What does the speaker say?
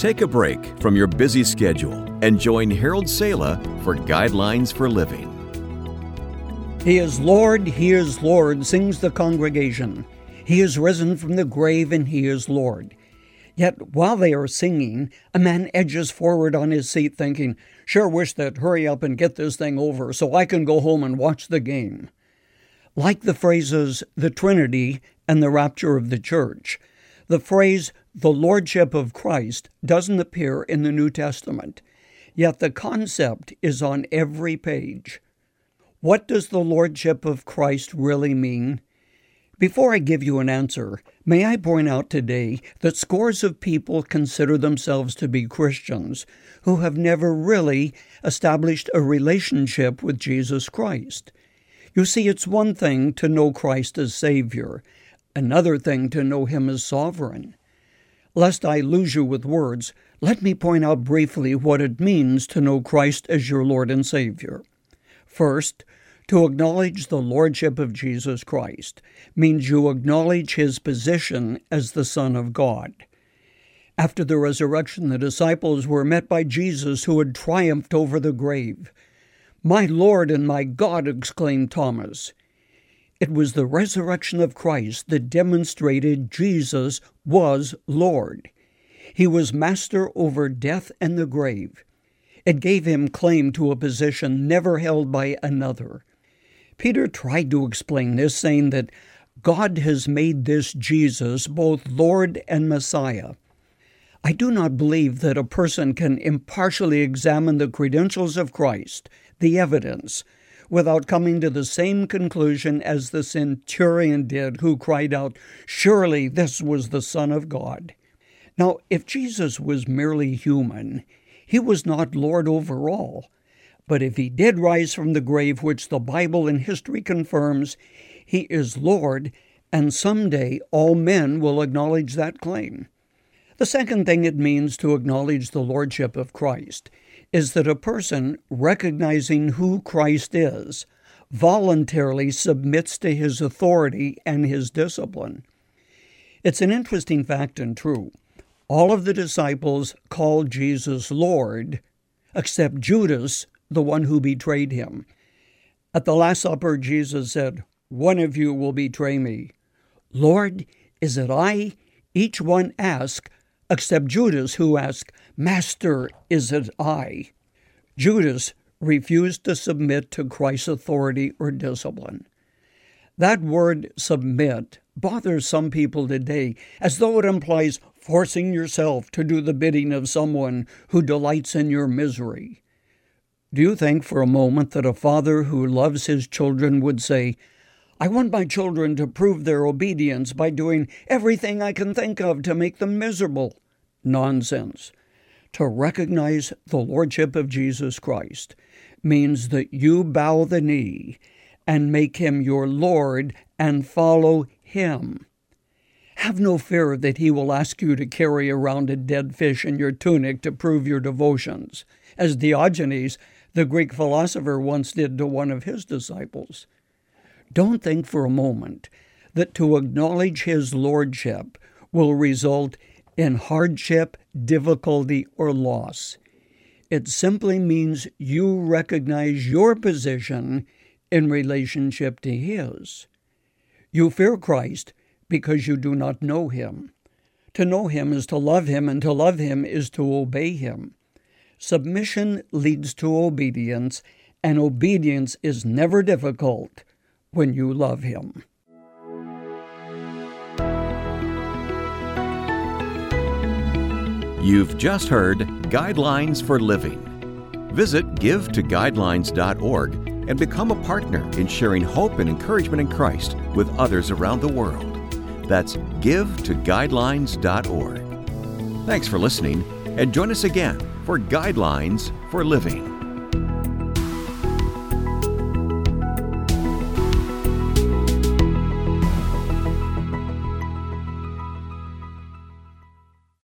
Take a break from your busy schedule and join Harold Sala for Guidelines for Living. He is Lord, He is Lord, sings the congregation. He is risen from the grave and He is Lord. Yet while they are singing, a man edges forward on his seat thinking, Sure wish that hurry up and get this thing over so I can go home and watch the game. Like the phrases the Trinity and the rapture of the church, the phrase the Lordship of Christ doesn't appear in the New Testament, yet the concept is on every page. What does the Lordship of Christ really mean? Before I give you an answer, may I point out today that scores of people consider themselves to be Christians who have never really established a relationship with Jesus Christ. You see, it's one thing to know Christ as Savior, another thing to know Him as sovereign. Lest I lose you with words, let me point out briefly what it means to know Christ as your Lord and Savior. First, to acknowledge the Lordship of Jesus Christ means you acknowledge his position as the Son of God. After the resurrection, the disciples were met by Jesus, who had triumphed over the grave. My Lord and my God, exclaimed Thomas. It was the resurrection of Christ that demonstrated Jesus was Lord. He was master over death and the grave. It gave him claim to a position never held by another. Peter tried to explain this, saying that God has made this Jesus both Lord and Messiah. I do not believe that a person can impartially examine the credentials of Christ, the evidence, without coming to the same conclusion as the centurion did, who cried out, Surely this was the Son of God. Now, if Jesus was merely human, he was not Lord over all. But if he did rise from the grave, which the Bible and history confirms, he is Lord, and someday all men will acknowledge that claim. The second thing it means to acknowledge the Lordship of Christ is that a person, recognizing who Christ is, voluntarily submits to his authority and his discipline. It's an interesting fact and true. All of the disciples called Jesus Lord, except Judas, the one who betrayed him. At the Last Supper, Jesus said, One of you will betray me. Lord, is it I? Each one asked, except Judas, who asked, Master, is it I? Judas refused to submit to Christ's authority or discipline. That word submit bothers some people today as though it implies forcing yourself to do the bidding of someone who delights in your misery. Do you think for a moment that a father who loves his children would say, I want my children to prove their obedience by doing everything I can think of to make them miserable? Nonsense. To recognize the Lordship of Jesus Christ means that you bow the knee and make him your Lord and follow him. Have no fear that he will ask you to carry around a dead fish in your tunic to prove your devotions, as Diogenes, the Greek philosopher, once did to one of his disciples. Don't think for a moment that to acknowledge his lordship will result in hardship, difficulty, or loss. It simply means you recognize your position in relationship to His. You fear Christ because you do not know Him. To know Him is to love Him, and to love Him is to obey Him. Submission leads to obedience, and obedience is never difficult when you love Him. You've just heard Guidelines for Living. Visit givetoguidelines.org and become a partner in sharing hope and encouragement in Christ with others around the world. That's givetoguidelines.org. Thanks for listening and join us again for Guidelines for Living.